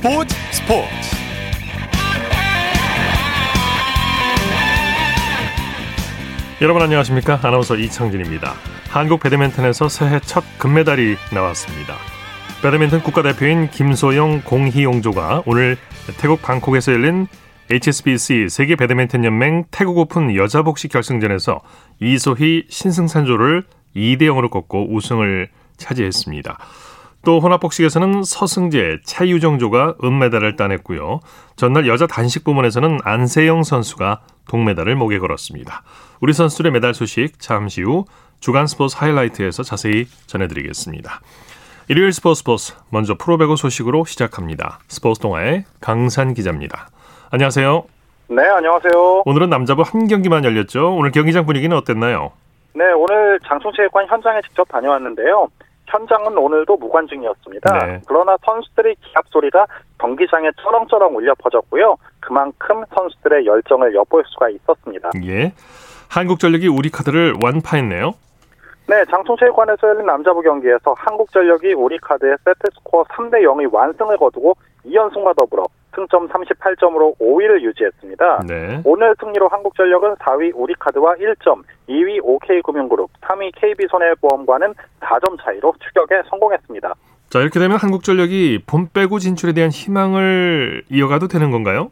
스포츠 스포츠. 여러분 안녕하십니까? 아나운서 이창진입니다. 한국 배드민턴에서 새해 첫 금메달이 나왔습니다. 배드민턴 국가대표인 김소영 공희용조가 오늘 태국 방콕에서 열린 HSBC 세계 배드민턴 연맹 태국 오픈 여자 복식 결승전에서 이소희 신승산조를 2대 0으로 꺾고 우승을 차지했습니다. 또 혼합복식에서는 서승재, 차유정조가 은메달을 따냈고요. 전날 여자 단식 부문에서는 안세영 선수가 동메달을 목에 걸었습니다. 우리 선수들의 메달 소식 잠시 후 주간 스포츠 하이라이트에서 자세히 전해드리겠습니다. 일요일 스포츠 스포츠 먼저 프로배구 소식으로 시작합니다. 스포츠 동아의 강산 기자입니다. 안녕하세요. 네, 안녕하세요. 오늘은 남자부 한 경기만 열렸죠. 오늘 경기장 분위기는 어땠나요? 네, 오늘 장충체육관 현장에 직접 다녀왔는데요. 현장은 오늘도 무관중이었습니다. 네. 그러나 선수들의 기합 소리가 경기장에 쩌렁쩌렁 울려 퍼졌고요. 그만큼 선수들의 열정을 엿볼 수가 있었습니다. 예. 한국전력이 우리 카드를 완파했네요. 네, 장충체육관에서 열린 남자부 경기에서 한국전력이 우리카드의 세트스코어 3대 0의 완승을 거두고 2연승과 더불어 승점 38점으로 5위를 유지했습니다. 네. 오늘 승리로 한국전력은 4위 우리카드와 1점, 2위 OK금융그룹, 3위 KB손해보험과는 4점 차이로 추격에 성공했습니다. 자, 이렇게 되면 한국전력이 본 빼고 진출에 대한 희망을 이어가도 되는 건가요?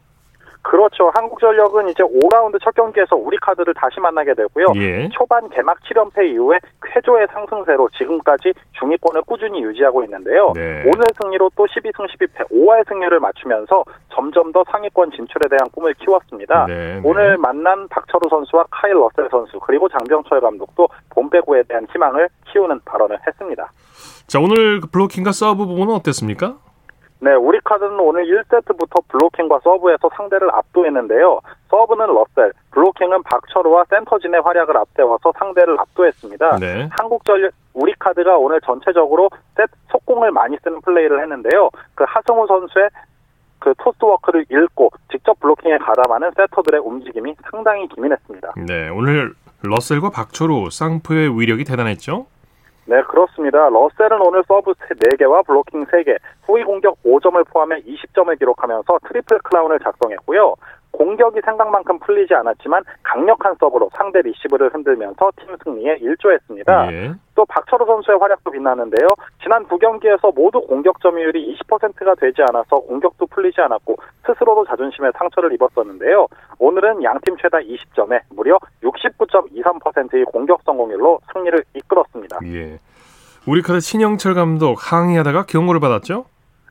그렇죠. 한국전력은 이제 5라운드 첫 경기에서 우리 카드를 다시 만나게 되고요. 예. 초반 개막 7연패 이후에 쾌조의 상승세로 지금까지 중위권을 꾸준히 유지하고 있는데요. 네. 오늘 승리로 또 12승 12패 5할 승률을 맞추면서 점점 더 상위권 진출에 대한 꿈을 키웠습니다. 네, 네. 오늘 만난 박철우 선수와 카일 러셀 선수 그리고 장병철 감독도 봄배구에 대한 희망을 키우는 발언을 했습니다. 자 오늘 그 블로킹과 서브 부분은 어땠습니까? 네, 우리 카드는 오늘 1세트부터 블로킹과 서브에서 상대를 압도했는데요. 서브는 러셀, 블로킹은 박철우와 센터진의 활약을 앞세워서 상대를 압도했습니다. 네. 한국전력 우리 카드가 오늘 전체적으로 셋 속공을 많이 쓰는 플레이를 했는데요. 그 하승우 선수의 그 토스워크를 읽고 직접 블로킹에 가담하는 센터들의 움직임이 상당히 기민했습니다. 네, 오늘 러셀과 박철우 쌍포의 위력이 대단했죠? 네, 그렇습니다. 러셀은 오늘 서브 4개와 블로킹 3개, 후위 공격 5점을 포함해 20점을 기록하면서 트리플 크라운을 작성했고요. 공격이 생각만큼 풀리지 않았지만 강력한 서브로 상대 리시브를 흔들면서 팀 승리에 일조했습니다. 예. 또 박철호 선수의 활약도 빛나는데요. 지난 두 경기에서 모두 공격 점유율이 20%가 되지 않아서 공격도 풀리지 않았고 스스로도 자존심에 상처를 입었었는데요. 오늘은 양팀 최다 20점에 무려 69.23%의 공격 성공률로 승리를 이끌었습니다. 예. 우리 카드 신영철 감독 항의하다가 경고를 받았죠?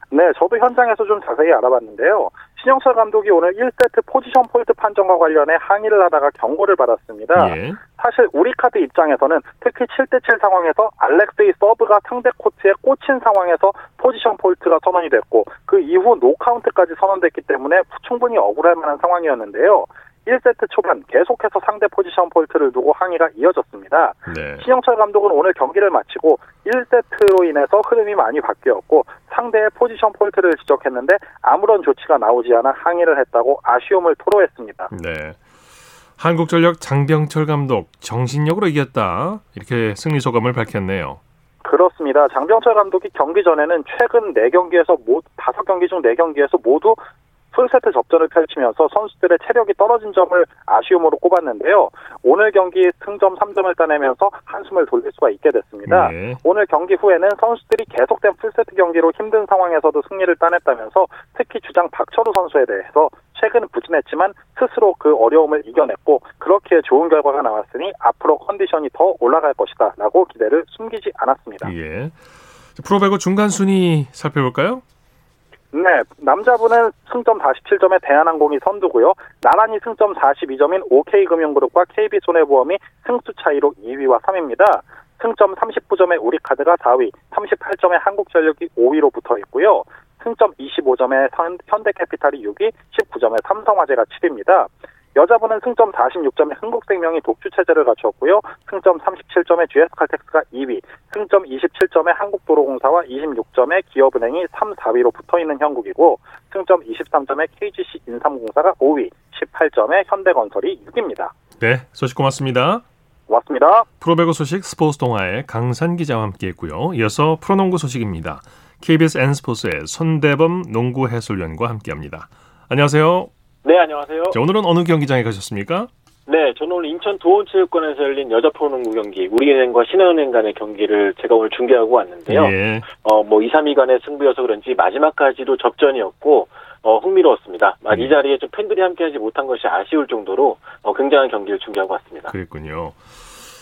네, 저도 현장에서 좀 자세히 알아봤는데요. 신영철 감독이 오늘 1세트 포지션 폴트 판정과 관련해 항의를 하다가 경고를 받았습니다. 예. 사실 우리 카드 입장에서는 특히 7대7 상황에서 알렉스의 서브가 상대 코트에 꽂힌 상황에서 포지션 폴트가 선언이 됐고 그 이후 노카운트까지 선언됐기 때문에 충분히 억울할 만한 상황이었는데요. 1세트 초반 계속해서 상대 포지션 폴트를 두고 항의가 이어졌습니다. 네. 신영철 감독은 오늘 경기를 마치고 1세트로 인해서 흐름이 많이 바뀌었고 상대의 포지션 폴트를 지적했는데 아무런 조치가 나오지 않아 항의를 했다고 아쉬움을 토로했습니다. 네. 한국전력 장병철 감독 정신력으로 이겼다 이렇게 승리 소감을 밝혔네요. 그렇습니다. 장병철 감독이 경기 전에는 최근 4경기에서 모, 5경기 중 4경기에서 모두 풀세트 접전을 펼치면서 선수들의 체력이 떨어진 점을 아쉬움으로 꼽았는데요. 오늘 경기 승점 3점을 따내면서 한숨을 돌릴 수가 있게 됐습니다. 네. 오늘 경기 후에는 선수들이 계속된 풀세트 경기로 힘든 상황에서도 승리를 따냈다면서 특히 주장 박철우 선수에 대해서 최근 부진했지만 스스로 그 어려움을 이겨냈고 그렇게 좋은 결과가 나왔으니 앞으로 컨디션이 더 올라갈 것이다 라고 기대를 숨기지 않았습니다. 예. 프로배구 중간 순위 살펴볼까요? 네, 남자분은 승점 47점의 대한항공이 선두고요. 나란히 승점 42점인 OK금융그룹과 KB손해보험이 승수 차이로 2위와 3위입니다. 승점 39점의 우리카드가 4위, 38점의 한국전력이 5위로 붙어 있고요. 승점 25점의 현대캐피탈이 6위, 19점의 삼성화재가 7위입니다. 여자분은 승점 46점의 흥국생명이 독주 체제를 갖췄고요. 승점 37점의 GS칼텍스가 2위, 승점 27점의 한국도로공사와 26점의 기업은행이 3, 4위로 붙어있는 형국이고 승점 23점의 KGC 인삼공사가 5위, 18점의 현대건설이 6위입니다. 네, 소식 고맙습니다. 고맙습니다. 프로배구 소식 스포츠 동아의 강산 기자와 함께했고요. 이어서 프로농구 소식입니다. KBS N스포츠의 손대범 농구 해설위원과 함께합니다. 안녕하세요. 네, 안녕하세요. 자, 오늘은 어느 경기장에 가셨습니까? 네, 저는 오늘 인천 도원체육관에서 열린 여자 프로농구 경기, 우리은행과 신한은행 간의 경기를 제가 오늘 중계하고 왔는데요. 예. 어, 뭐 2, 3위 간의 승부여서 그런지 마지막까지도 접전이었고 어, 흥미로웠습니다. 아, 음. 이 자리에 좀 팬들이 함께하지 못한 것이 아쉬울 정도로 어, 굉장한 경기를 중계하고 왔습니다. 그랬군요.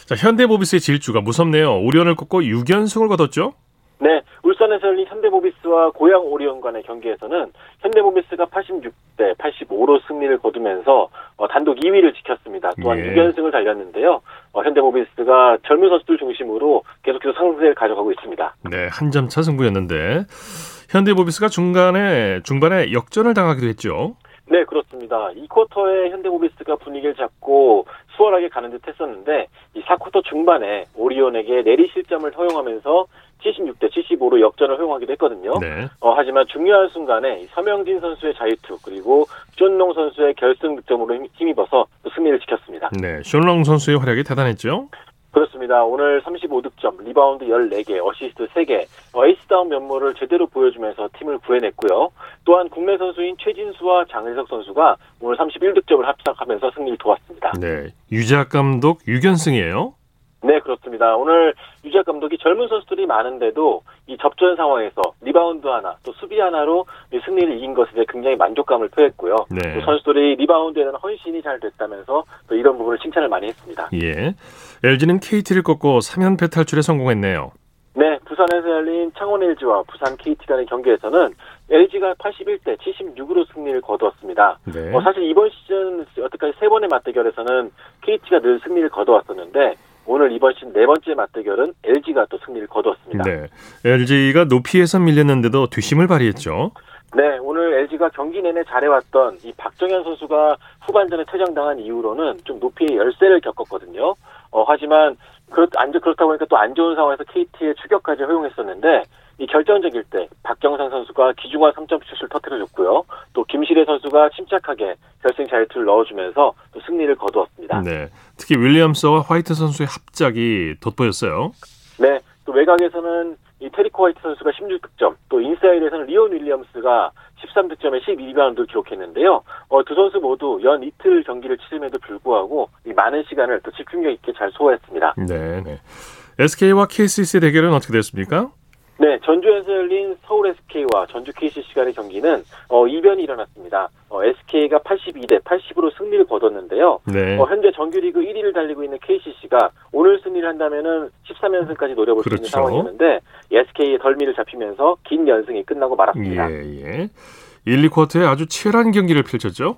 자, 현대모비스의 질주가 무섭네요. 오리온을 꺾고 6연승을 거뒀죠? 네, 울산에서 열린 현대모비스와 고양 오리온 간의 경기에서는 현대모비스가 86대 85로 승리를 거두면서 어, 단독 2위를 지켰습니다. 또한 예. 6연승을 달렸는데요. 어, 현대모비스가 젊은 선수들 중심으로 계속해서 상승세를 가져가고 있습니다. 네, 한 점 차 승부였는데 현대모비스가 중간에 중반에 역전을 당하기도 했죠. 네, 그렇습니다. 이 쿼터에 현대모비스가 분위기를 잡고 수월하게 가는 듯 했었는데 이 4쿼터 중반에 오리온에게 내리 실점을 허용하면서 76대 75로 역전을 허용하기도 했거든요. 네. 어, 하지만 중요한 순간에 이 서명진 선수의 자유투 그리고 숀롱 선수의 결승 득점으로 힘- 힘입어서 또 승리를 지켰습니다. 네, 숀롱 선수의 활약이 대단했죠. 그렇습니다. 오늘 35득점, 리바운드 14개, 어시스트 3개, 어, 에이스다운 면모를 제대로 보여주면서 팀을 구해냈고요. 또한 국내 선수인 최진수와 장재석 선수가 오늘 31득점을 합작하면서 승리를 도왔습니다. 네, 유재학 감독 6연승이에요. 네, 그렇습니다. 오늘 유재학 감독이 젊은 선수들이 많은데도 이 접전 상황에서 리바운드 하나, 또 수비 하나로 이 승리를 이긴 것에 대해 굉장히 만족감을 표했고요. 네. 또 선수들이 리바운드에 대한 헌신이 잘 됐다면서 또 이런 부분을 칭찬을 많이 했습니다. 예. LG는 KT를 꺾고 3연패 탈출에 성공했네요. 네, 부산에서 열린 창원 LG와 부산 KT 간의 경기에서는 LG가 81대 76으로 승리를 거두었습니다. 네. 어, 사실 이번 시즌 여태까지 세 번의 맞대결에서는 KT가 늘 승리를 거두었었는데 오늘 이번 시즌 네 번째 맞대결은 LG가 또 승리를 거두었습니다. 네. LG가 높이에서 밀렸는데도 뒷심을 발휘했죠. 네, 오늘 LG가 경기 내내 잘해왔던 이 박정현 선수가 후반전에 퇴장당한 이후로는 좀 높이의 열세를 겪었거든요. 어, 하지만 그렇, 안, 좋- 그렇다 보니까 또 안 좋은 상황에서 KT의 추격까지 허용했었는데 이 결정적일 때 박경상 선수가 기중한 3점 슛을 터뜨려줬고요. 또 김시래 선수가 침착하게 결승 자유투를 넣어주면서 또 승리를 거두었습니다. 네. 특히 윌리엄스와 화이트 선수의 합작이 돋보였어요. 네, 또 외곽에서는 이 테리코 화이트 선수가 16득점, 또 인사이드에서는 리온 윌리엄스가 13득점에 12리바운드를 기록했는데요. 어, 두 선수 모두 연 이틀 경기를 치름에도 불구하고 이 많은 시간을 또 집중력 있게 잘 소화했습니다. 네, 네. SK와 KCC 대결은 어떻게 됐습니까? 네, 전주에서 열린 서울 SK와 전주 KCC 간의 경기는 어, 이변이 일어났습니다. 어, SK가 82대 80으로 승리를 거뒀는데요. 네. 어, 현재 정규리그 1위를 달리고 있는 KCC가 오늘 승리를 한다면은 13연승까지 노려볼 수 있는 그렇죠. 상황이었는데 SK의 덜미를 잡히면서 긴 연승이 끝나고 말았습니다. 예, 예. 1, 2쿼터에 아주 치열한 경기를 펼쳤죠.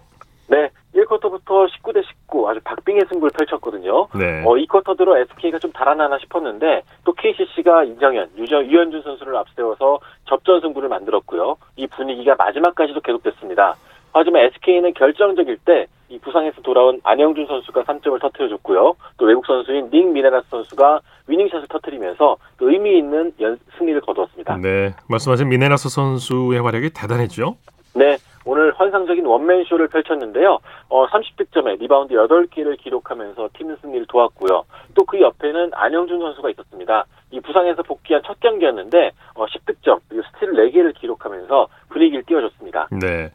네, 1쿼터부터 19대 19 아주 박빙의 승부를 펼쳤거든요. 네. 어, 2쿼터 들어 SK가 좀 달아나나 싶었는데 또 KCC가 이정현, 유정, 유현준 선수를 앞세워서 접전 승부를 만들었고요. 이 분위기가 마지막까지도 계속됐습니다. 하지만 SK는 결정적일 때 이 부상에서 돌아온 안영준 선수가 3점을 터뜨려줬고요. 또 외국 선수인 닉 미네라스 선수가 위닝샷을 터뜨리면서 또 의미 있는 연, 승리를 거두었습니다. 네. 말씀하신 미네라스 선수의 활약이 대단했죠. 네, 오늘 환상적인 원맨쇼를 펼쳤는데요. 어, 30득점에 리바운드 8개를 기록하면서 팀 승리를 도왔고요. 또 그 옆에는 안영준 선수가 있었습니다. 이 부상에서 복귀한 첫 경기였는데 어, 10득점 그리고 스틸 4개를 기록하면서 분위기를 띄워줬습니다. 네.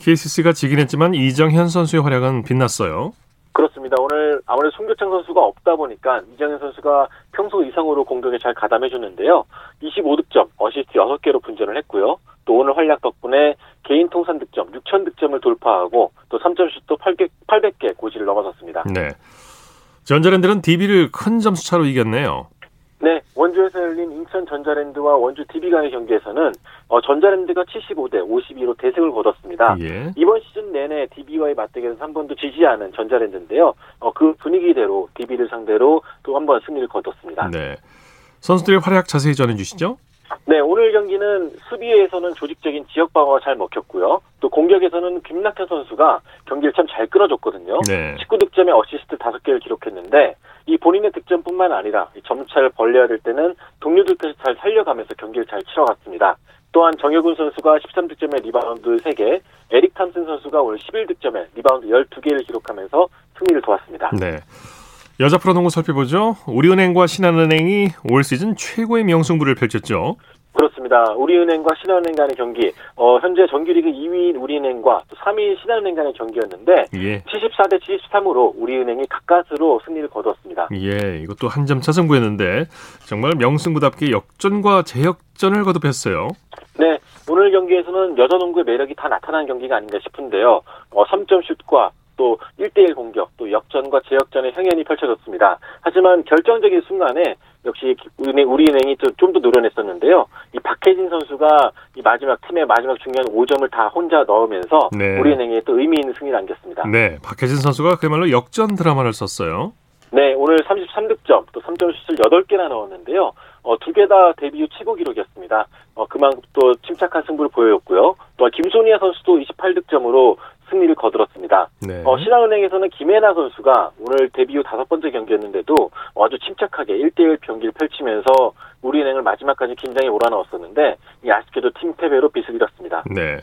KCC가 지긴 했지만 이정현 선수의 활약은 빛났어요. 그렇습니다. 오늘 아무래도 송교창 선수가 없다 보니까 이정현 선수가 평소 이상으로 공격에 잘 가담해줬는데요. 25득점, 어시스트 6개로 분전을 했고요. 또 오늘 활약 덕분에 개인 통산 득점 6천 득점을 돌파하고 또 3점슛도 800, 800개 고지를 넘어섰습니다. 네. 전자랜드는 DB를 큰 점수 차로 이겼네요. 네, 원주에서 열린 인천 전자랜드와 원주 DB 간의 경기에서는 어, 전자랜드가 75대 52로 대승을 거뒀습니다. 예. 이번 시즌 내내 DB와의 맞대결에서 한 번도 지지 않은 전자랜드인데요. 어, 그 분위기대로 DB를 상대로 또 한 번 승리를 거뒀습니다. 네. 선수들의 활약 자세히 전해 주시죠. 네, 오늘 경기는 수비에서는 조직적인 지역 방어가 잘 먹혔고요. 또 공격에서는 김낙현 선수가 경기를 참 잘 끌어줬거든요. 네. 19득점에 어시스트 5개를 기록했는데 이 본인의 득점뿐만 아니라 이 점차를 벌려야 될 때는 동료들까지 잘 살려가면서 경기를 잘 치러갔습니다. 또한 정효근 선수가 13득점에 리바운드 3개, 에릭 탐슨 선수가 오늘 11득점에 리바운드 12개를 기록하면서 승리를 도왔습니다. 네. 여자 프로농구 살펴보죠. 우리은행과 신한은행이 올 시즌 최고의 명승부를 펼쳤죠. 그렇습니다. 우리은행과 신한은행 간의 경기, 어, 현재 정규리그 2위인 우리은행과 또 3위인 신한은행 간의 경기였는데 예. 74대 73으로 우리은행이 가까스로 승리를 거뒀습니다. 예, 이것도 한 점 차 승부였는데 정말 명승부답게 역전과 재역전을 거듭했어요. 네, 오늘 경기에서는 여자농구의 매력이 다 나타난 경기가 아닌가 싶은데요. 어, 3점 슛과 또 1대1 공격, 또 역전과 재역전의 향연이 펼쳐졌습니다. 하지만 결정적인 순간에 역시 우리은행, 우리은행이 좀 더 노련했었는데요. 이 박혜진 선수가 이 마지막 팀의 마지막 중요한 5점을 다 혼자 넣으면서 네. 우리은행이 또 의미 있는 승리를 안겼습니다. 네, 박혜진 선수가 그야말로 역전 드라마를 썼어요. 네, 오늘 33득점, 또 3점 슛을 8개나 넣었는데요. 어, 두 개 다 데뷔 후 최고 기록이었습니다. 어, 그만큼 또 침착한 승부를 보여줬고요. 또 김소니아 선수도 28득점으로 승리를 거들었습니다. 네. 어, 신한은행에서는 김혜나 선수가 오늘 데뷔 후 다섯 번째 경기였는데도 아주 침착하게 1대1 경기를 펼치면서 우리은행을 마지막까지 긴장에 몰아넣었었는데 이 아쉽게도 팀 패배로 빚을 잃었습니다. 네.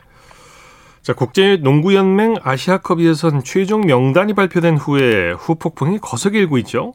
자, 국제농구연맹 아시아컵 예선 최종 명단이 발표된 후에 후폭풍이 거세게 일고 있죠.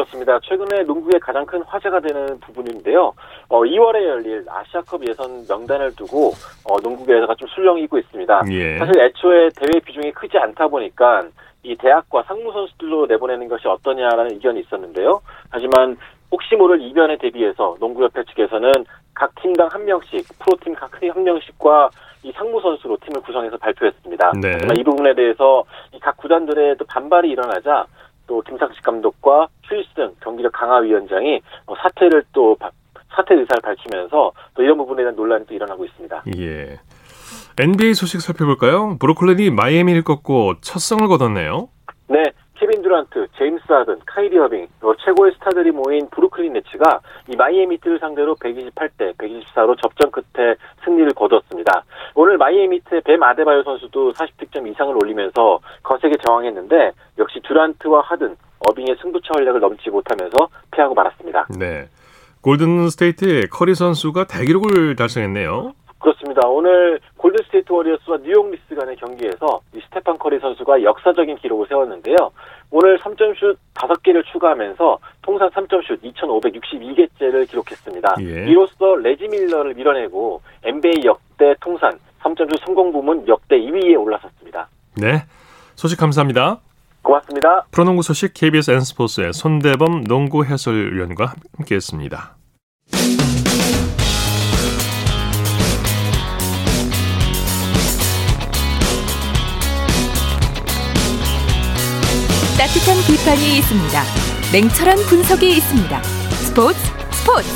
그렇습니다. 최근에 농구의 가장 큰 화제가 되는 부분인데요. 어, 2월에 열릴 아시아컵 예선 명단을 두고 어, 농구계에서가 좀 술렁이고 있습니다. 예. 사실 애초에 대회 비중이 크지 않다 보니까 이 대학과 상무 선수들로 내보내는 것이 어떠냐라는 의견이 있었는데요. 하지만 혹시 모를 이변에 대비해서 농구협회 측에서는 각 팀당 한 명씩 프로팀 각 한 명씩과 이 상무 선수로 팀을 구성해서 발표했습니다. 네. 하지만 이 부분에 대해서 이 각 구단들의 또 반발이 일어나자 또 김상식 감독과 추일승 경기력 강화 위원장이 어, 사퇴를 또 바- 사퇴 의사를 밝히면서 또 이런 부분에 대한 논란이 또 일어나고 있습니다. 예. NBA 소식 살펴볼까요? 브루클린이 마이애미를 꺾고 첫 승을 거뒀네요. 네, 케빈 듀란트, 제임스 하든, 카이리 또 최고의 스타들이 모인 브루클린 네츠가 이 마이애미 히트를 상대로 128대 124로 접전 끝에 승리를 거뒀습니다. 오늘 마이애미 히트의 뱀 아데바요 선수도 40득점 이상을 올리면서 거세게 저항했는데 역시 듀란트와 하든, 어빙의 승부처 활약을 넘지 못하면서 패하고 말았습니다. 네. 골든 스테이트의 커리 선수가 대기록을 달성했네요. 그렇습니다. 오늘 골든스테이트 워리어스와 뉴욕 닉스 간의 경기에서 이 스테판 커리 선수가 역사적인 기록을 세웠는데요. 오늘 3점슛 5개를 추가하면서 통산 3점슛 2,562개째를 기록했습니다. 예. 이로써 레지 밀러를 밀어내고 NBA 역대 통산 3점슛 성공 부문 역대 2위에 올라섰습니다. 네. 소식 감사합니다. 고맙습니다. 프로농구 소식 KBS N스포츠의 손대범 농구 해설위원과 함께했습니다. 따뜻한 비판이 있습니다. 냉철한 분석이 있습니다. 스포츠 스포츠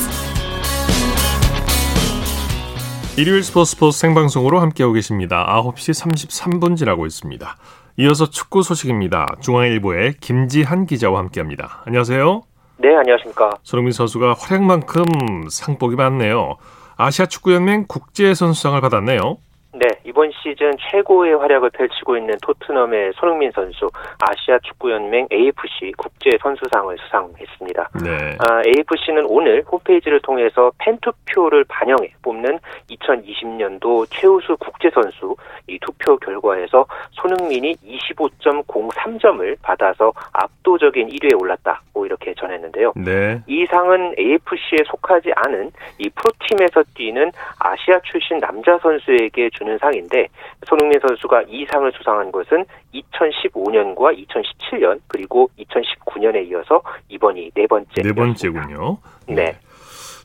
일요일 스포츠 스포츠 생방송으로 함께하고 계십니다. 9시 33분 지나고 있습니다. 이어서 축구 소식입니다. 중앙일보의 김지한 기자와 함께합니다. 안녕하세요. 네, 안녕하십니까. 손흥민 선수가 활약만큼 상복이 많네요. 아시아 축구연맹 국제선수상을 받았네요. 네, 이번 시즌 최고의 활약을 펼치고 있는 토트넘의 손흥민 선수 아시아 축구연맹 AFC 국제 선수상을 수상했습니다. 네. 아, AFC는 오늘 홈페이지를 통해서 팬투표를 반영해 뽑는 2020년도 최우수 국제 선수 이 투표 결과에서 손흥민이 25.03점을 받아서 압도적인 1위에 올랐다고 이렇게 전했는데요. 네. 이 상은 AFC에 속하지 않은 이 프로팀에서 뛰는 아시아 출신 남자 선수에게 주는 상인데 손흥민 선수가 이 상을 수상한 것은 2015년과 2017년 그리고 2019년에 이어서 이번이 네 번째. 네 번째군요. 네.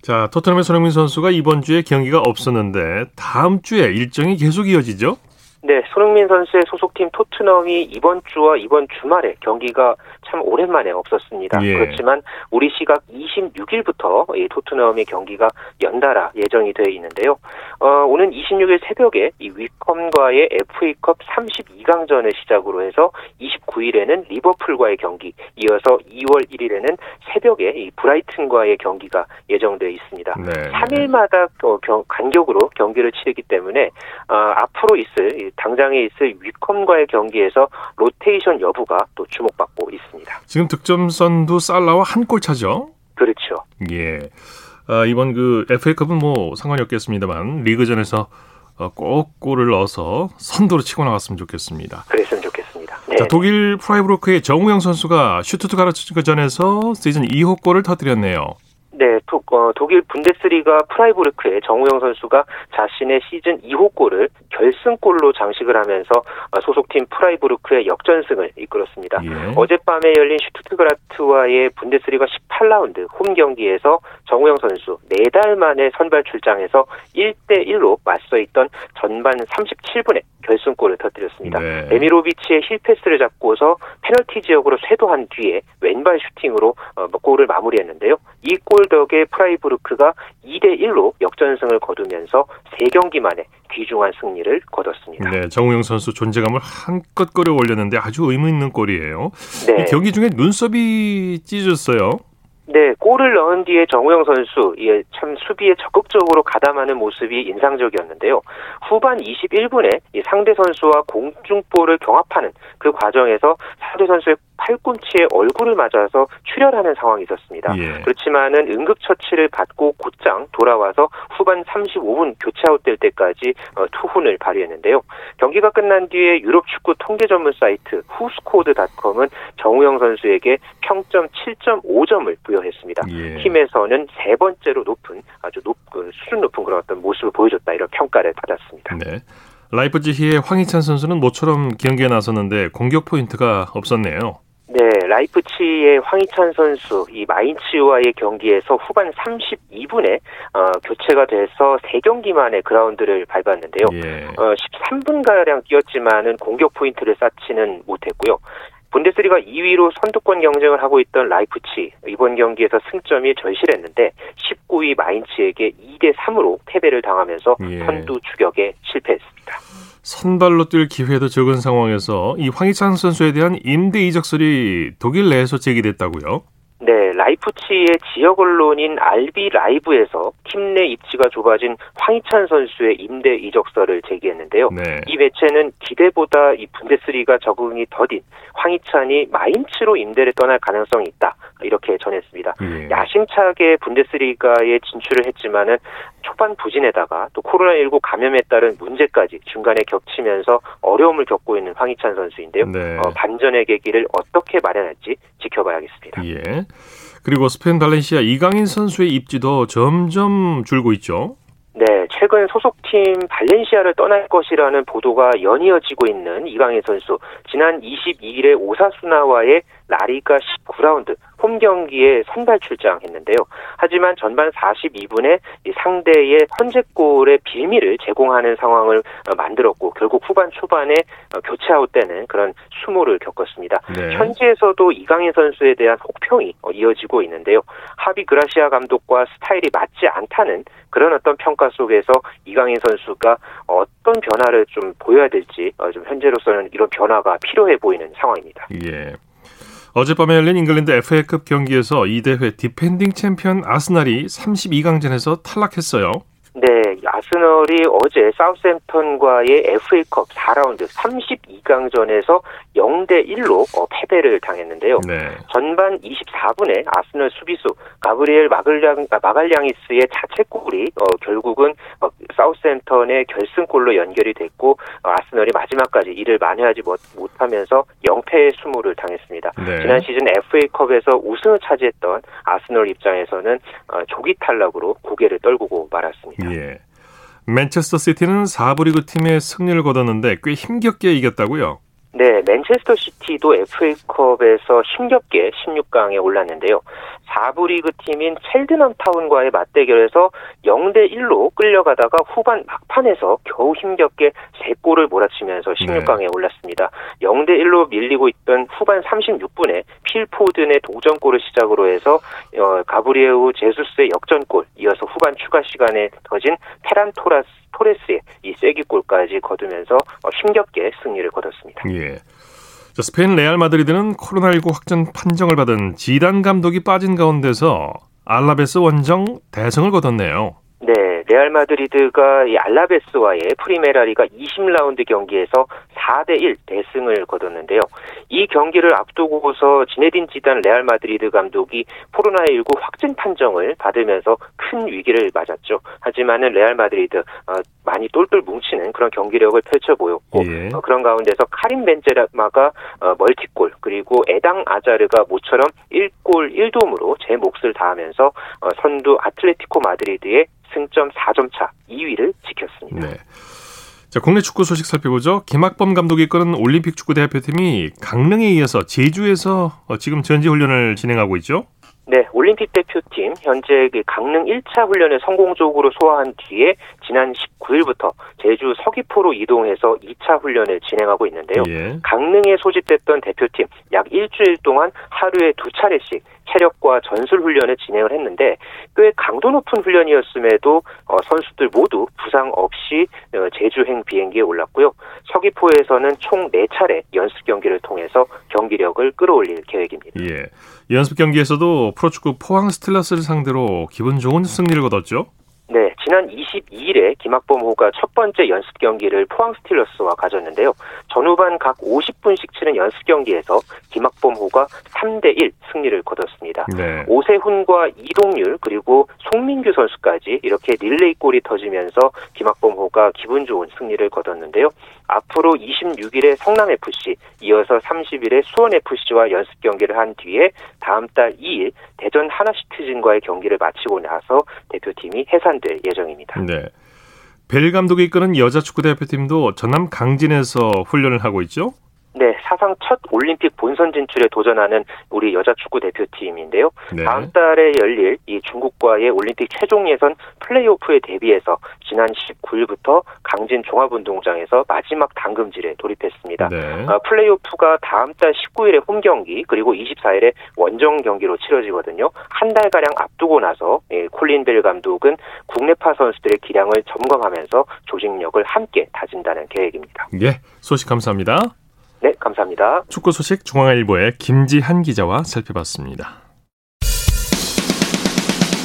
자, 토트넘의 손흥민 선수가 이번 주에 경기가 없었는데 다음 주에 일정이 계속 이어지죠? 네, 손흥민 선수의 소속팀 토트넘이 이번 주와 이번 주말에 경기가 참 오랜만에 없었습니다. 예. 그렇지만 우리 시각 26일부터 이 토트넘의 경기가 연달아 예정이 되어 있는데요. 어, 오는 26일 새벽에 이 위컴과의 FA컵 32강전을 시작으로 해서 29일에는 리버풀과의 경기, 이어서 2월 1일에는 새벽에 이 브라이튼과의 경기가 예정되어 있습니다. 네. 3일마다 어, 경- 간격으로 경기를 치르기 때문에 어, 앞으로 있을 이 당장에 있을 위컴과의 경기에서 로테이션 여부가 또 주목받고 있습니다. 지금 득점 선두 살라와 한 골 차죠? 그렇죠. 예. 아, 이번 그 FA컵은 뭐 상관이 없겠습니다만 리그전에서 어, 꼭 골을 넣어서 선두로 치고 나갔으면 좋겠습니다. 그랬으면 좋겠습니다. 네. 자, 독일 프라이부르크의 정우영 선수가 슈투트가르트 전에서 시즌 2호 골을 터뜨렸네요. 네, 톡, 어, 독일 분데스리가 프라이부르크의 정우영 선수가 자신의 시즌 2호 골을 결승골로 장식을 하면서 어, 소속팀 프라이부르크의 역전승을 이끌었습니다. 예. 어젯밤에 열린 슈투트가르트와의 분데스리가 18라운드 홈 경기에서 정우영 선수 4달 만에 선발 출장해서 1대 1로 맞서 있던 전반 37분에 결승골을 터뜨렸습니다. 네. 데미로비치의 힐패스를 잡고서 페널티 지역으로 쇄도한 뒤에 왼발 슈팅으로 어, 뭐 골을 마무리했는데요. 이골 덕에 프라이부르크가 2대 1로 역전승을 거두면서 3경기 만에 귀중한 승리를 거뒀습니다. 네, 정우영 선수 존재감을 한껏 끌어올렸는데 아주 의미 있는 골이에요. 네. 경기 중에 눈썹이 찢어졌어요. 네, 골을 넣은 뒤에 정우영 선수 예, 참 수비에 적극적으로 가담하는 모습이 인상적이었는데요. 후반 21분에 상대 선수와 공중볼을 경합하는 그 과정에서 상대 선수의 팔꿈치에 얼굴을 맞아서 출혈하는 상황이 있었습니다. 예. 그렇지만은 응급처치를 받고 곧장 돌아와서 후반 35분 교체 아웃될 때까지 어, 투혼을 발휘했는데요. 경기가 끝난 뒤에 유럽 축구 통계 전문 사이트 후스코어드닷컴은 정우영 선수에게 평점 7.5점을 부여했습니다. 예. 팀에서는 세 번째로 높은 아주 높, 그 수준 높은 그런 어떤 모습을 보여줬다 이런 평가를 받았습니다. 네. 라이프치히의 황희찬 선수는 모처럼 경기에 나섰는데 공격 포인트가 없었네요. 네, 라이프치히의 황희찬 선수 이 마인츠와의 경기에서 후반 32분에 어, 교체가 돼서 3경기 만에 그라운드를 밟았는데요. 예. 어, 13분 가량 뛰었지만은 공격 포인트를 쌓지는 못했고요. 분데스리가 2위로 선두권 경쟁을 하고 있던 라이프치히 이번 경기에서 승점이 절실했는데 19위 마인츠에게 2대 3으로 패배를 당하면서 예. 선두 추격에 실패했습니다. 선발로 뛸 기회도 적은 상황에서 이 황희찬 선수에 대한 임대 이적 설이 독일 내에서 제기됐다고요? 네, 라이프치의 지역 언론인 알비 라이브에서 팀 내 입지가 좁아진 황희찬 선수의 임대 이적설을 제기했는데요. 네. 이 매체는 기대보다 이 분데스리가 적응이 더딘 황희찬이 마인츠로 임대를 떠날 가능성이 있다. 이렇게 전했습니다. 예. 야심차게 분데스리가에 진출을 했지만은 초반 부진에다가 또 코로나19 감염에 따른 문제까지 중간에 겹치면서 어려움을 겪고 있는 황희찬 선수인데요. 네. 어, 반전의 계기를 어떻게 마련할지 지켜봐야겠습니다. 예. 그리고 스페인 발렌시아 이강인 선수의 입지도 점점 줄고 있죠. 네, 최근 소속팀 발렌시아를 떠날 것이라는 보도가 연이어지고 있는 이강인 선수. 지난 22일에 오사수나와의 라리가 19라운드 홈 경기에 선발 출장했는데요. 하지만 전반 42분에 상대의 선제골의 빌미를 제공하는 상황을 어, 만들었고 결국 후반 초반에 어, 교체 아웃되는 그런 수모를 겪었습니다. 네. 현지에서도 이강인 선수에 대한 혹평이 어, 이어지고 있는데요. 하비 그라시아 감독과 스타일이 맞지 않다는 그런 어떤 평가 속에서 이강인 선수가 어떤 변화를 좀 보여야 될지 좀 현재로서는 이런 변화가 필요해 보이는 상황입니다. 예. 어젯밤에 열린 잉글랜드 FA컵 경기에서 이 대회 디펜딩 챔피언 아스날이 32강전에서 탈락했어요. 네, 아스널이 어제 사우스햄턴과의 FA컵 4라운드 32강전에서 0대 1로 어, 패배를 당했는데요. 네. 전반 24분에 아스널 수비수 가브리엘 마글량, 아, 마갈량이스의 자책골이 어, 결국은 어, 사우스햄턴의 결승골로 연결이 됐고 어, 아스널이 마지막까지 이를 만회하지 못, 못하면서 0패의 수모를 당했습니다. 네. 지난 시즌 FA컵에서 우승을 차지했던 아스널 입장에서는 어, 조기 탈락으로 고개를 떨구고 말았습니다. 예. 맨체스터 시티는 4부 리그 팀의 승리를 거뒀는데 꽤 힘겹게 이겼다고요? 네, 맨체스터 시티도 FA컵에서 힘겹게 16강에 올랐는데요. 4부 리그 팀인 첼드넘 타운과의 맞대결에서 0대 1로 끌려가다가 후반 막판에서 겨우 힘겹게 3골을 몰아치면서 16강에 네. 올랐습니다. 0대 1로 밀리고 있던 후반 36분에 필포든의 동점골을 시작으로 해서 어, 가브리에우 제수스의 역전골 이어서 후반 추가 시간에 터진 페란 토라스 토레스의 이 쐐기골까지 거두면서 어, 힘겹게 승리를 거뒀습니다. 예. 자, 스페인 레알 마드리드는 코로나19 확진 판정을 받은 지단 감독이 빠진 가운데서 알라베스 원정 대승을 거뒀네요. 네, 레알 마드리드가 이 알라베스와의 프리메라리가 20라운드 경기에서 4대 1 대승을 거뒀는데요. 이 경기를 앞두고서 지네딘 지단 레알 마드리드 감독이 코로나19 확진 판정을 받으면서 큰 위기를 맞았죠. 하지만은 레알 마드리드 어, 많이 똘똘 뭉치는 그런 경기력을 펼쳐 보였고 예. 어, 그런 가운데서 카림 벤제마가 어, 멀티골 그리고 에당 아자르가 모처럼 1골 1도움으로 제 몫을 다하면서 어, 선두 아틀레티코 마드리드의 승점 4점 차 2위를 지켰습니다. 네. 자, 국내 축구 소식 살펴보죠. 김학범 감독이 이끄는 올림픽 축구 대표팀이 강릉에 이어서 제주에서 어, 지금 전지 훈련을 진행하고 있죠. 네, 올림픽 대표팀 현재 그 강릉 1차 훈련을 성공적으로 소화한 뒤에 지난 19일부터 제주 서귀포로 이동해서 2차 훈련을 진행하고 있는데요. 예. 강릉에 소집됐던 대표팀 약 일주일 동안 하루에 두 차례씩 체력과 전술 훈련을 진행을 했는데 꽤 강도 높은 훈련이었음에도 어, 선수들 모두 부상 없이 어, 제주행 비행기에 올랐고요. 서귀포에서는 총 4차례 연습 경기를 통해서 경기력을 끌어올릴 계획입니다. 예. 연습 경기에서도 프로축구 포항 스틸러스를 상대로 기분 좋은 승리를 거뒀죠. 네, 지난 22일에 김학범호가 첫 번째 연습 경기를 포항 스틸러스와 가졌는데요. 전후반 각 50분씩 치른 연습 경기에서 김학범호가 3대1 승리를 거뒀습니다. 네. 오세훈과 이동률 그리고 송민규 선수까지 이렇게 릴레이 골이 터지면서 김학범호가 기분 좋은 승리를 거뒀는데요. 앞으로 26일에 성남FC, 이어서 30일에 수원FC와 연습 경기를 한 뒤에 다음 달 2일 대전 하나시티즌과의 경기를 마치고 나서 대표팀이 해산 될 예정입니다. 네. 벨 감독이 이끄는 여자 축구 대표팀도 전남 강진에서 훈련을 하고 있죠. 네, 사상 첫 올림픽 본선 진출에 도전하는 우리 여자 축구 대표팀인데요. 네. 다음 달에 열릴 이 중국과의 올림픽 최종 예선 플레이오프에 대비해서 지난 19일부터 강진 종합운동장에서 마지막 당금질에 돌입했습니다. 네. 어, 플레이오프가 다음 달 19일에 홈 경기 그리고 24일에 원정 경기로 치러지거든요. 한 달 가량 앞두고 나서 예, 콜린 벨 감독은 국내파 선수들의 기량을 점검하면서 조직력을 함께 다진다는 계획입니다. 예. 소식 감사합니다. 네, 감사합니다. 축구 소식 중앙일보의 김지한 기자와 살펴봤습니다.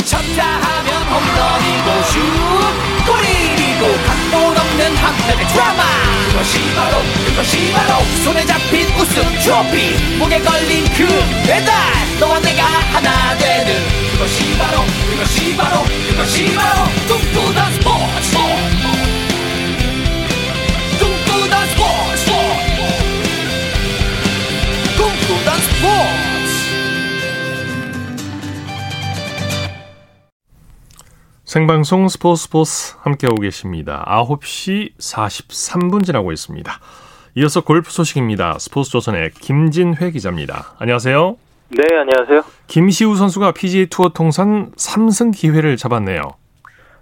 쳤다 하면 홈런이고 슛 골이고 각본 없는 한편의 드라마 그것이 바로 그것이 바로 손에 잡힌 우승 트로피 목에 걸린 그 배달 너와 내가 하나 되는 그것이 바로 그것이 바로 그것이 바로 꿈꾸던 스포츠 생방송 스포츠 스포츠 함께하고 계십니다. 9시 43분 지나고 있습니다. 이어서 골프 소식입니다. 스포츠 조선의 김진회 기자입니다. 안녕하세요. 네, 안녕하세요. 김시우 선수가 PGA 투어 통산 3승 기회를 잡았네요.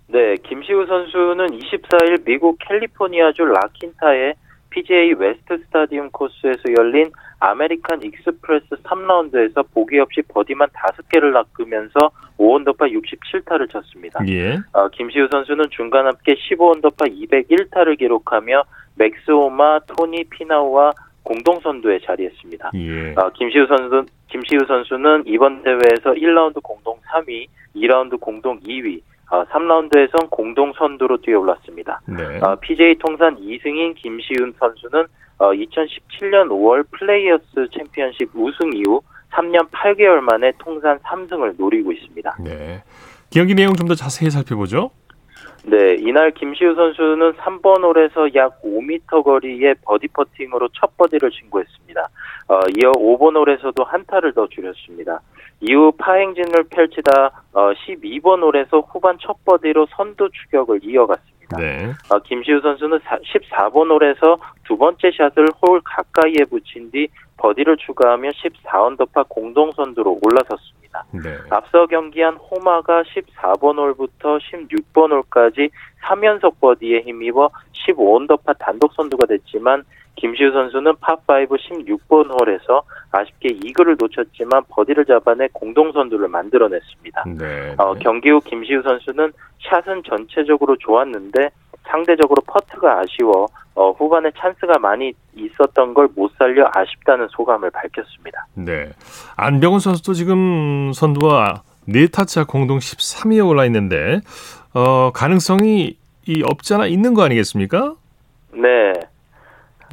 네, 김시우 선수는 24일 미국 캘리포니아주 라킨타의 PGA 웨스트 스타디움 코스에서 열린 아메리칸 익스프레스 3라운드에서 보기 없이 버디만 5개를 낚으면서 5언더파 67타를 쳤습니다. 예. 어, 김시우 선수는 중간 합계 15언더파 201타를 기록하며 맥스 호마, 토니 피나우와 공동 선두에 자리했습니다. 예. 어, 김시우 선수 김시우 선수는 이번 대회에서 1라운드 공동 3위, 2라운드 공동 2위, 어, 3라운드에선 공동 선두로 뛰어올랐습니다. 네. 어, PGA 통산 2승인 김시우 선수는 어, 2017년 5월 플레이어스 챔피언십 우승 이후 3년 8개월 만에 통산 3승을 노리고 있습니다. 네. 경기 내용 좀 더 자세히 살펴보죠. 네, 이날 김시우 선수는 3번 홀에서 약 5m 거리의 버디 퍼팅으로 첫 버디를 신고했습니다. 어, 이어 5번 홀에서도 한 타를 더 줄였습니다. 이후 파행진을 펼치다 어, 12번 홀에서 후반 첫 버디로 선두 추격을 이어갔습니다. 네. 어, 김시우 선수는 14번 홀에서 두 번째 샷을 홀 가까이에 붙인 뒤 버디를 추가하며 14언더파 공동 선두로 올라섰습니다. 네. 앞서 경기한 호마가 14번 홀부터 16번 홀까지 3연속 버디에 힘입어 15언더파 단독 선두가 됐지만 김시우 선수는 파5 16번 홀에서 아쉽게 이글을 놓쳤지만 버디를 잡아내 공동 선두를 만들어냈습니다. 네. 어, 경기 후 김시우 선수는 샷은 전체적으로 좋았는데 상대적으로 퍼트가 아쉬워 어, 후반에 찬스가 많이 있었던 걸 못 살려 아쉽다는 소감을 밝혔습니다. 네. 안병훈 선수도 지금 선두와 네 타 차 공동 13위에 올라 있는데 어, 가능성이 남아 있는 거 아니겠습니까? 네.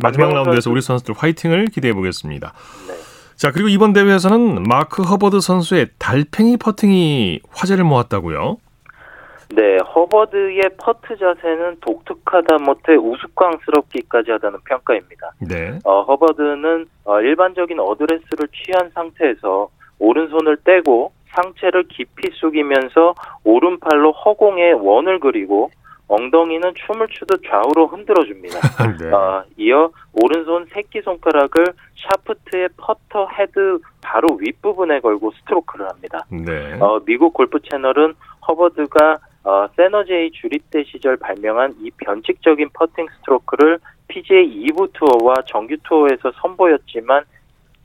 마지막 박병호 라운드에서 우리 선수들 화이팅을 기대해 보겠습니다. 네. 자 그리고 이번 대회에서는 마크 허버드 선수의 달팽이 퍼팅이 화제를 모았다고요. 네, 허버드의 퍼트 자세는 독특하다 못해 우스꽝스럽기까지 하다는 평가입니다. 네. 어, 허버드는 어, 일반적인 어드레스를 취한 상태에서 오른손을 떼고 상체를 깊이 숙이면서 오른팔로 허공에 원을 그리고 엉덩이는 춤을 추듯 좌우로 흔들어 줍니다. 네. 어, 이어 오른손 새끼 손가락을 샤프트의 퍼터 헤드 바로 윗부분에 걸고 스트로크를 합니다. 네. 어, 미국 골프 채널은 허버드가 어, 세너제이 주립대 시절 발명한 이 변칙적인 퍼팅 스트로크를 PGA 2부 투어와 정규 투어에서 선보였지만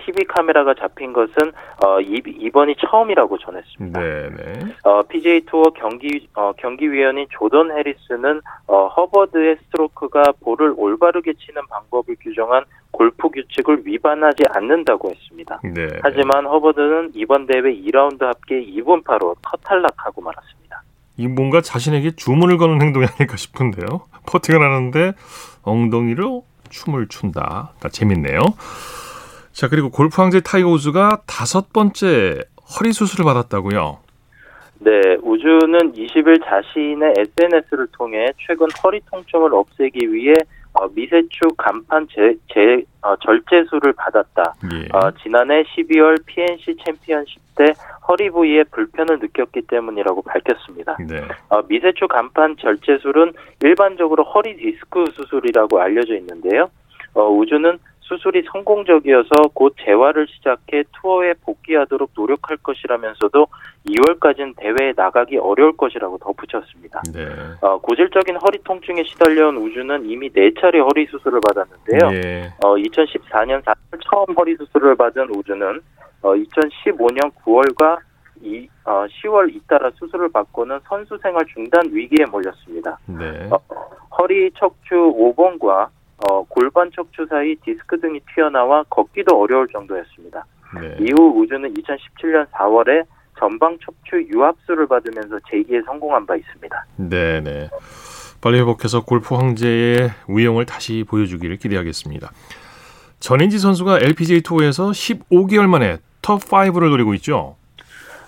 TV 카메라에 잡힌 것은 어, 이, 이번이 처음이라고 전했습니다. 네. 네. 어, PGA 투어 경기 어, 경기위원인 조던 해리스는 어, 허버드의 스트로크가 볼을 올바르게 치는 방법을 규정한 골프 규칙을 위반하지 않는다고 했습니다. 네. 하지만 허버드는 이번 대회 2라운드 합계 이븐파로 컷 탈락하고 말았습니다. 이 뭔가 자신에게 주문을 거는 행동이 아닐까 싶은데요. 퍼팅을 하는데 엉덩이로 춤을 춘다. 아, 재밌네요. 자 그리고 골프 황제 타이거 우즈가 다섯 번째 허리 수술을 받았다고요. 네, 우즈는 20일 자신의 SNS를 통해 최근 허리 통증을 없애기 위해 어, 미세 추간판 제, 제, 어, 절제술을 받았다. 예. 어, 지난해 12월 PNC 챔피언십 때 허리 부위에 불편을 느꼈기 때문이라고 밝혔습니다. 네. 어, 미세축 간판 절제술은 일반적으로 허리 디스크 수술이라고 알려져 있는데요. 어, 우주는 수술이 성공적이어서 곧 재활을 시작해 투어에 복귀하도록 노력할 것이라면서도 2월까지는 대회에 나가기 어려울 것이라고 덧붙였습니다. 네. 어, 고질적인 허리 통증에 시달려온 우주는 이미 4차례 허리 수술을 받았는데요. 예. 어, 2014년 4월 처음 허리 수술을 받은 우주는 어, 2015년 9월과 이, 어, 10월 잇따라 수술을 받고는 선수 생활 중단 위기에 몰렸습니다. 네. 어, 허리 척추 5번과 어, 골반 척추 사이 디스크 등이 튀어나와 걷기도 어려울 정도였습니다. 네. 이후 우주는 2017년 4월에 전방 척추 유압수를 받으면서 재기에 성공한 바 있습니다. 네, 네. 빨리 회복해서 골프 황제의 위용을 다시 보여주기를 기대하겠습니다. 전인지 선수가 LPGA 투어에서 15개월 만에 톱 5를 노리고 있죠.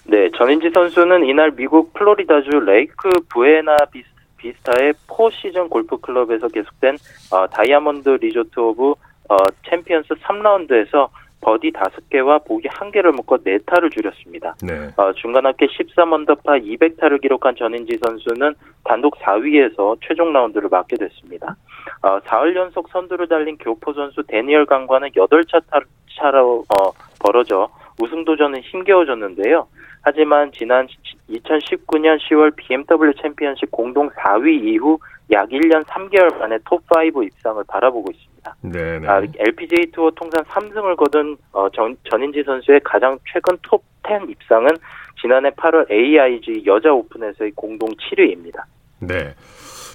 네, 전인지 선수는 이날 미국 플로리다주 레이크 부에나 비스, 비스타의 포 시즌 골프 클럽에서 계속된 어, 다이아몬드 리조트 오브 어, 챔피언스 3라운드에서 버디 5개와 보기 1개를 묶어 4타를 줄였습니다. 네. 어, 중간 합계 13언더파 200타를 기록한 전인지 선수는 단독 4위에서 최종 라운드를 맞게 됐습니다. 어, 4월 연속 선두를 달린 교포 선수 데니얼 강과는 8차 타, 차로 어, 벌어져 우승 도전은 힘겨워졌는데요. 하지만 지난 2019년 10월 BMW 챔피언십 공동 4위 이후 약 1년 3개월 만에 톱5 입상을 바라보고 있습니다. 네, 네. 아, LPGA 투어 통산 3승을 거둔 어, 전, 전인지 선수의 가장 최근 톱10 입상은 지난해 8월 AIG 여자 오픈에서의 공동 7위입니다. 네.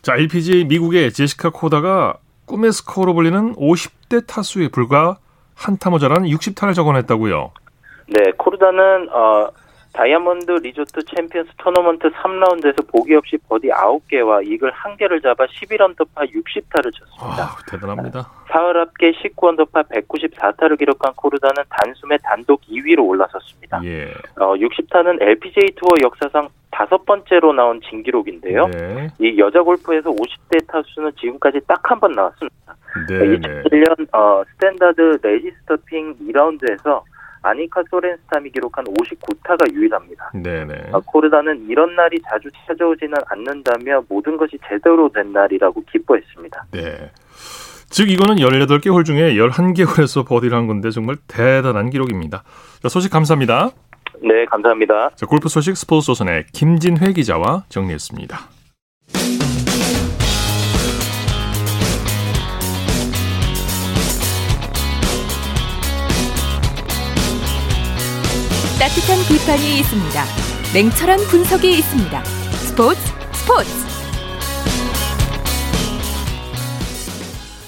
자, LPGA 미국의 제시카 코다가 꿈의 스코어로 불리는 50대 타수에 불과 한타 모자란 60타를 적어냈다고요. 네, 코르다는 어, 다이아몬드 리조트 챔피언스 토너먼트 3라운드에서 보기 없이 버디 9개와 이글 1개를 잡아 11언더파 60타를 쳤습니다. 아, 대단합니다. 사흘 합계 19언더파 194타를 기록한 코르다는 단숨에 단독 2위로 올라섰습니다. 예. 어, 60타는 LPGA 투어 역사상 다섯 번째로 나온 진기록인데요. 네. 이 여자 골프에서 50대 타수는 지금까지 딱 한 번 나왔습니다. 네, 네. 2001년 어, 스탠다드 레지스터 핑 2라운드에서 아니카 소렌스탐이 기록한 59타가 유일합니다. 네, 네. 어, 코르다는 이런 날이 자주 찾아오지는 않는다며 모든 것이 제대로 된 날이라고 기뻐했습니다. 네. 즉 이거는 18개 홀 중에 11개 홀에서 버디를 한 건데 정말 대단한 기록입니다. 자, 소식 감사합니다. 네, 감사합니다. 자, 골프 소식 스포츠 조선의 김진회 기자와 정리했습니다. 따뜻한 비판이 있습니다. 냉철한 분석이 있습니다. 스포츠 스포츠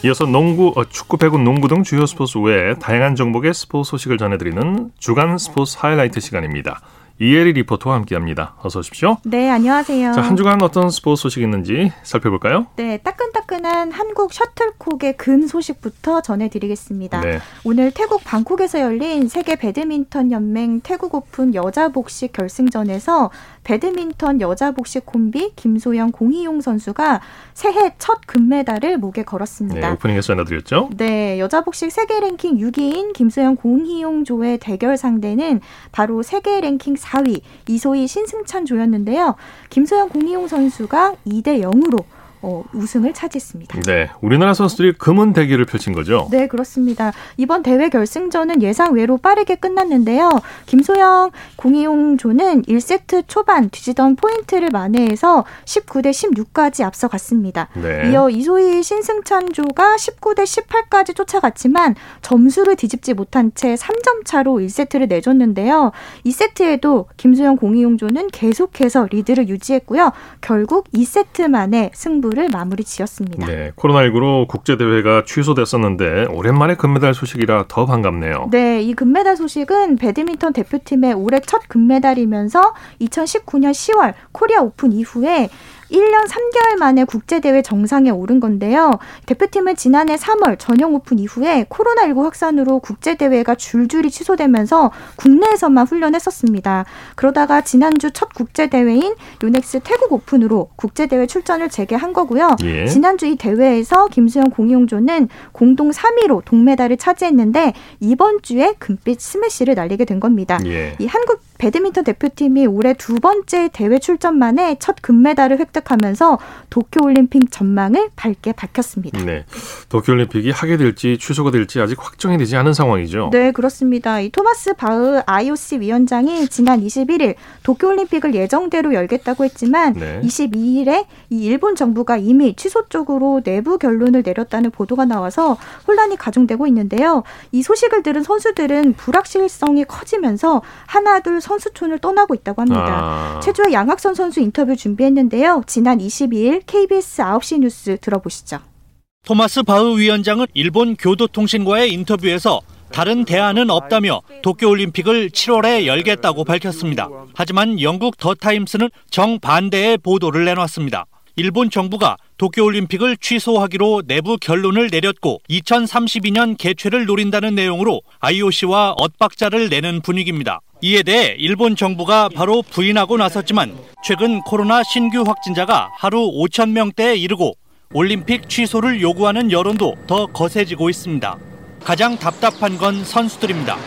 이어서 농구, 어, 축구, 배구, 농구 등 주요 스포츠 외에 다양한 종목의 스포츠 소식을 전해드리는 주간 스포츠 하이라이트 시간입니다. 이혜리 리포터와 함께합니다. 어서 오십시오. 네, 안녕하세요. 자, 한 주간 어떤 스포츠 소식이 있는지 살펴볼까요? 네, 따끈따끈한 한국 셔틀콕의 금 소식부터 전해드리겠습니다. 네. 오늘 태국 방콕에서 열린 세계 배드민턴 연맹 태국 오픈 여자 복식 결승전에서 배드민턴 여자 복식 콤비 김소영 공희용 선수가 새해 첫 금메달을 목에 걸었습니다. 네, 오프닝에서 전해드렸죠? 네, 여자 복식 세계 랭킹 6위인 김소영 공희용 조의 대결 상대는 바로 세계 랭킹 4위 이소희 신승찬 조였는데요. 김소영 공희용 선수가 2대 0으로 어, 우승을 차지했습니다. 네, 우리나라 선수들이 금은 대결을 펼친 거죠. 네, 그렇습니다. 이번 대회 결승전은 예상 외로 빠르게 끝났는데요. 김소영 공이용조는 1세트 초반 뒤지던 포인트를 만회해서 19대 16까지 앞서갔습니다. 네. 이어 이소희 신승찬조가 19대 18까지 쫓아갔지만 점수를 뒤집지 못한 채 3점 차로 1세트를 내줬는데요. 2세트에도 김소영 공희용 조는 계속해서 리드를 유지했고요. 결국 2세트 만에 승부 승부를 마무리 지었습니다. 네, 코로나19로 국제대회가 취소됐었는데 오랜만에 금메달 소식이라 더 반갑네요. 네, 이 금메달 소식은 배드민턴 대표팀의 올해 첫 금메달이면서 2019년 10월 코리아 오픈 이후에 1년 3개월 만에 국제대회 정상에 오른 건데요. 대표팀은 지난해 3월 전용 오픈 이후에 코로나19 확산으로 국제대회가 줄줄이 취소되면서 국내에서만 훈련했었습니다. 그러다가 지난주 첫 국제대회인 요넥스 태국 오픈으로 국제대회 출전을 재개한 거고요. 예. 지난주 이 대회에서 김수영 공이용조는 공동 3위로 동메달을 차지했는데 이번 주에 금빛 스매시를 날리게 된 겁니다. 예. 이 한국 배드민턴 대표팀이 올해 두 번째 대회 출전 만에 첫 금메달을 획득하면서 도쿄올림픽 전망을 밝게 밝혔습니다. 네, 도쿄올림픽이 하게 될지 취소가 될지 아직 확정이 되지 않은 상황이죠. 네, 그렇습니다. 이 토마스 바흐 IOC 위원장이 지난 21일 도쿄올림픽을 예정대로 열겠다고 했지만 네. 22일에 이 일본 정부가 이미 취소 쪽으로 내부 결론을 내렸다는 보도가 나와서 혼란이 가중되고 있는데요. 이 소식을 들은 선수들은 불확실성이 커지면서 하나 둘 선수촌을 떠나고 있다고 합니다. 아. 최주의 양학선 선수 인터뷰 준비했는데요. 지난 22일 KBS 9시 뉴스 들어보시죠. 토마스 바흐 위원장은 일본 교도통신과의 인터뷰에서 다른 대안은 없다며 도쿄올림픽을 7월에 열겠다고 밝혔습니다. 하지만 영국 더 타임스는 정반대의 보도를 내놨습니다. 일본 정부가 도쿄올림픽을 취소하기로 내부 결론을 내렸고 2032년 개최를 노린다는 내용으로 IOC와 엇박자를 내는 분위기입니다. 이에 대해 일본 정부가 바로 부인하고 나섰지만 최근 코로나 신규 확진자가 하루 5천 명대에 이르고 올림픽 취소를 요구하는 여론도 더 거세지고 있습니다. 가장 답답한 건 선수들입니다.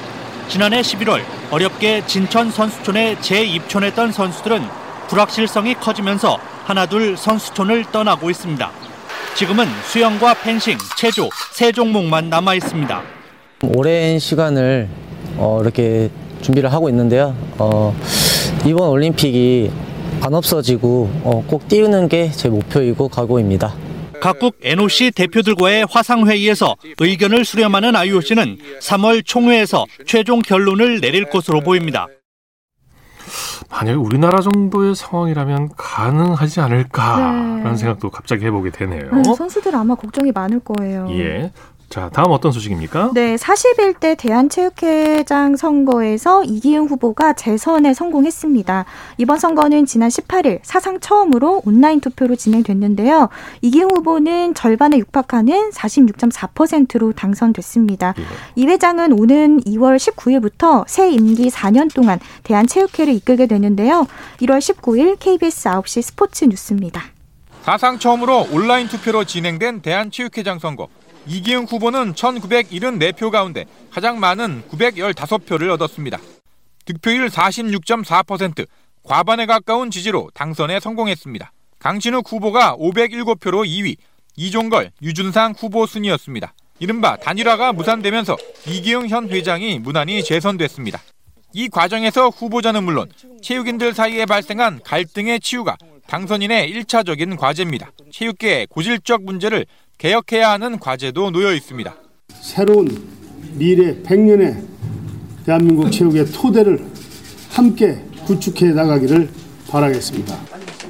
지난해 11월 어렵게 진천 선수촌에 재입촌했던 선수들은 불확실성이 커지면서 하나둘 선수촌을 떠나고 있습니다. 지금은 수영과 펜싱, 체조 세 종목만 남아 있습니다. 오랜 시간을 어, 이렇게 준비를 하고 있는데요. 어, 이번 올림픽이 안 없어지고 어, 꼭 띄우는 게 제 목표이고 각오입니다. 각국 NOC 대표들과의 화상회의에서 의견을 수렴하는 IOC는 3월 총회에서 최종 결론을 내릴 것으로 보입니다. 만약에 우리나라 정도의 상황이라면 가능하지 않을까라는 네. 생각도 갑자기 해보게 되네요. 네, 선수들 아마 걱정이 많을 거예요. 예. 자, 다음 어떤 소식입니까? 네, 41대 대한체육회장 선거에서 이기흥 후보가 재선에 성공했습니다. 이번 선거는 지난 18일 사상 처음으로 온라인 투표로 진행됐는데요. 이기흥 후보는 절반에 육박하는 46.4%로 당선됐습니다. 예. 이 회장은 오는 2월 19일부터 새 임기 4년 동안 대한체육회를 이끌게 되는데요. 1월 19일 KBS 9시 스포츠 뉴스입니다. 사상 처음으로 온라인 투표로 진행된 대한체육회장 선거. 이기흥 후보는 1974표 가운데 가장 많은 915표를 얻었습니다. 득표율 46.4%, 과반에 가까운 지지로 당선에 성공했습니다. 강신욱 후보가 507표로 2위, 이종걸, 유준상 후보 순이었습니다. 이른바 단일화가 무산되면서 이기흥 현 회장이 무난히 재선됐습니다. 이 과정에서 후보자는 물론 체육인들 사이에 발생한 갈등의 치유가 당선인의 1차적인 과제입니다. 체육계의 고질적 문제를 개혁해야 하는 과제도 놓여 있습니다. 새로운 미래 100년의 대한민국 체육의 토대를 함께 구축해 나가기를 바라겠습니다.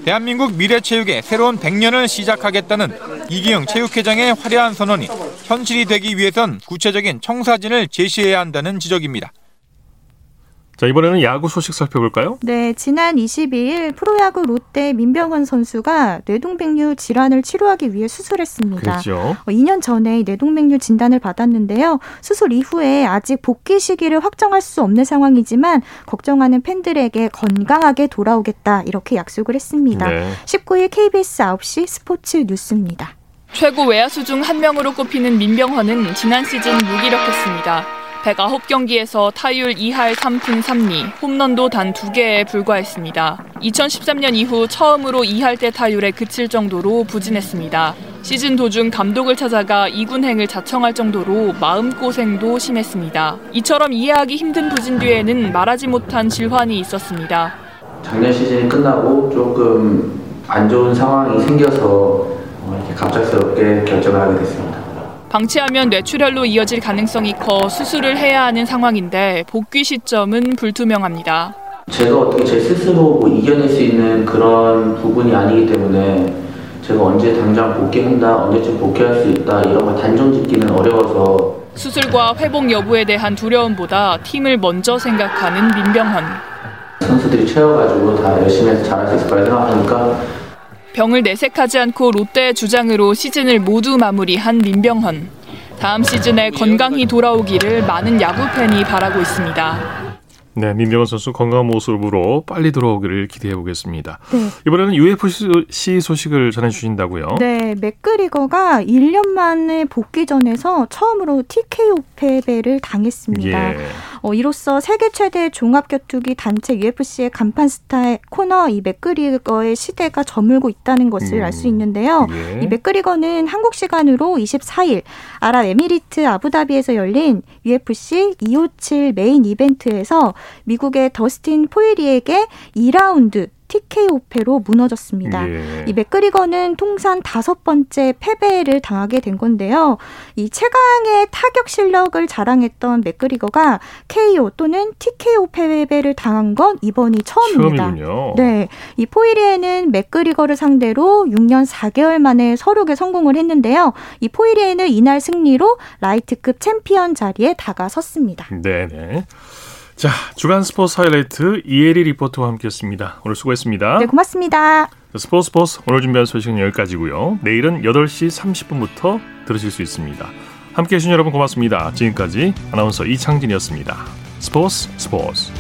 대한민국 미래 체육의 새로운 100년을 시작하겠다는 이기영 체육회장의 화려한 선언이 현실이 되기 위해선 구체적인 청사진을 제시해야 한다는 지적입니다. 자, 이번에는 야구 소식 살펴볼까요? 네, 지난 22일 프로야구 롯데 민병헌 선수가 뇌동맥류 질환을 치료하기 위해 수술했습니다. 그렇죠. 2년 전에 뇌동맥류 진단을 받았는데요. 수술 이후에 아직 복귀 시기를 확정할 수 없는 상황이지만 걱정하는 팬들에게 건강하게 돌아오겠다 이렇게 약속을 했습니다. 네. 19일 KBS 9시 스포츠 뉴스입니다. 최고 외야수 중 한 명으로 꼽히는 민병헌은 지난 시즌 무기력했습니다. 109경기에서 타율 2할 3푼 3리, 홈런도 단 2개에 불과했습니다. 2013년 이후 처음으로 2할대 타율에 그칠 정도로 부진했습니다. 시즌 도중 감독을 찾아가 이군행을 자청할 정도로 마음고생도 심했습니다. 이처럼 이해하기 힘든 부진 뒤에는 말하지 못한 질환이 있었습니다. 작년 시즌이 끝나고 조금 안 좋은 상황이 생겨서 이렇게 갑작스럽게 결정을 하게 됐습니다. 방치하면 뇌출혈로 이어질 가능성이 커 수술을 해야 하는 상황인데 복귀 시점은 불투명합니다. 제가 어떻게 제 스스로 뭐 이겨낼 수 있는 그런 부분이 아니기 때문에 제가 언제 당장 복귀한다, 언제쯤 복귀할 수 있다 이런 걸 단정 짓기는 어려워서 수술과 회복 여부에 대한 두려움보다 팀을 먼저 생각하는 민병헌. 선수들이 채워가지고 다 열심히 해서 잘할 수 있을 거라 생각하니까 병을 내색하지 않고 롯데의 주장으로 시즌을 모두 마무리한 민병헌. 다음 시즌에 건강히 돌아오기를 많은 야구 팬이 바라고 있습니다. 네, 민병헌 선수 건강한 모습으로 빨리 돌아오기를 기대해 보겠습니다. 네. 이번에는 UFC 소식을 전해 주신다고요? 네, 맥그리거가 1년 만에 복귀전에서 처음으로 TKO 패배를 당했습니다. 예. 어, 이로써 세계 최대 종합격투기 단체 UFC의 간판 스타의 코너 이 맥그리거의 시대가 저물고 있다는 것을 음. 알수 있는데요. 예. 이 맥그리거는 한국 시간으로 24일 아랍에미리트 아부다비에서 열린 UFC 257 메인 이벤트에서 미국의 더스틴 포이리에게 2라운드 TKO 패로 무너졌습니다. 예. 이 맥그리거는 통산 다섯 번째 패배를 당하게 된 건데요. 이 최강의 타격 실력을 자랑했던 맥그리거가 KO 또는 TKO 패배를 당한 건 이번이 처음입니다. 처음이군요. 네, 이 포이리에는 맥그리거를 상대로 6년 4개월 만에 설욕에 성공을 했는데요. 이 포이리에는 이날 승리로 라이트급 챔피언 자리에 다가섰습니다. 네네. 자, 주간 스포츠 하이라이트 이혜리 리포터와 함께했습니다. 오늘 수고했습니다. 네, 고맙습니다. 스포츠 스포츠 오늘 준비한 소식은 여기까지고요. 내일은 8시 30분부터 들으실 수 있습니다. 함께해 주신 여러분 고맙습니다. 지금까지 아나운서 이창진이었습니다. 스포츠 스포츠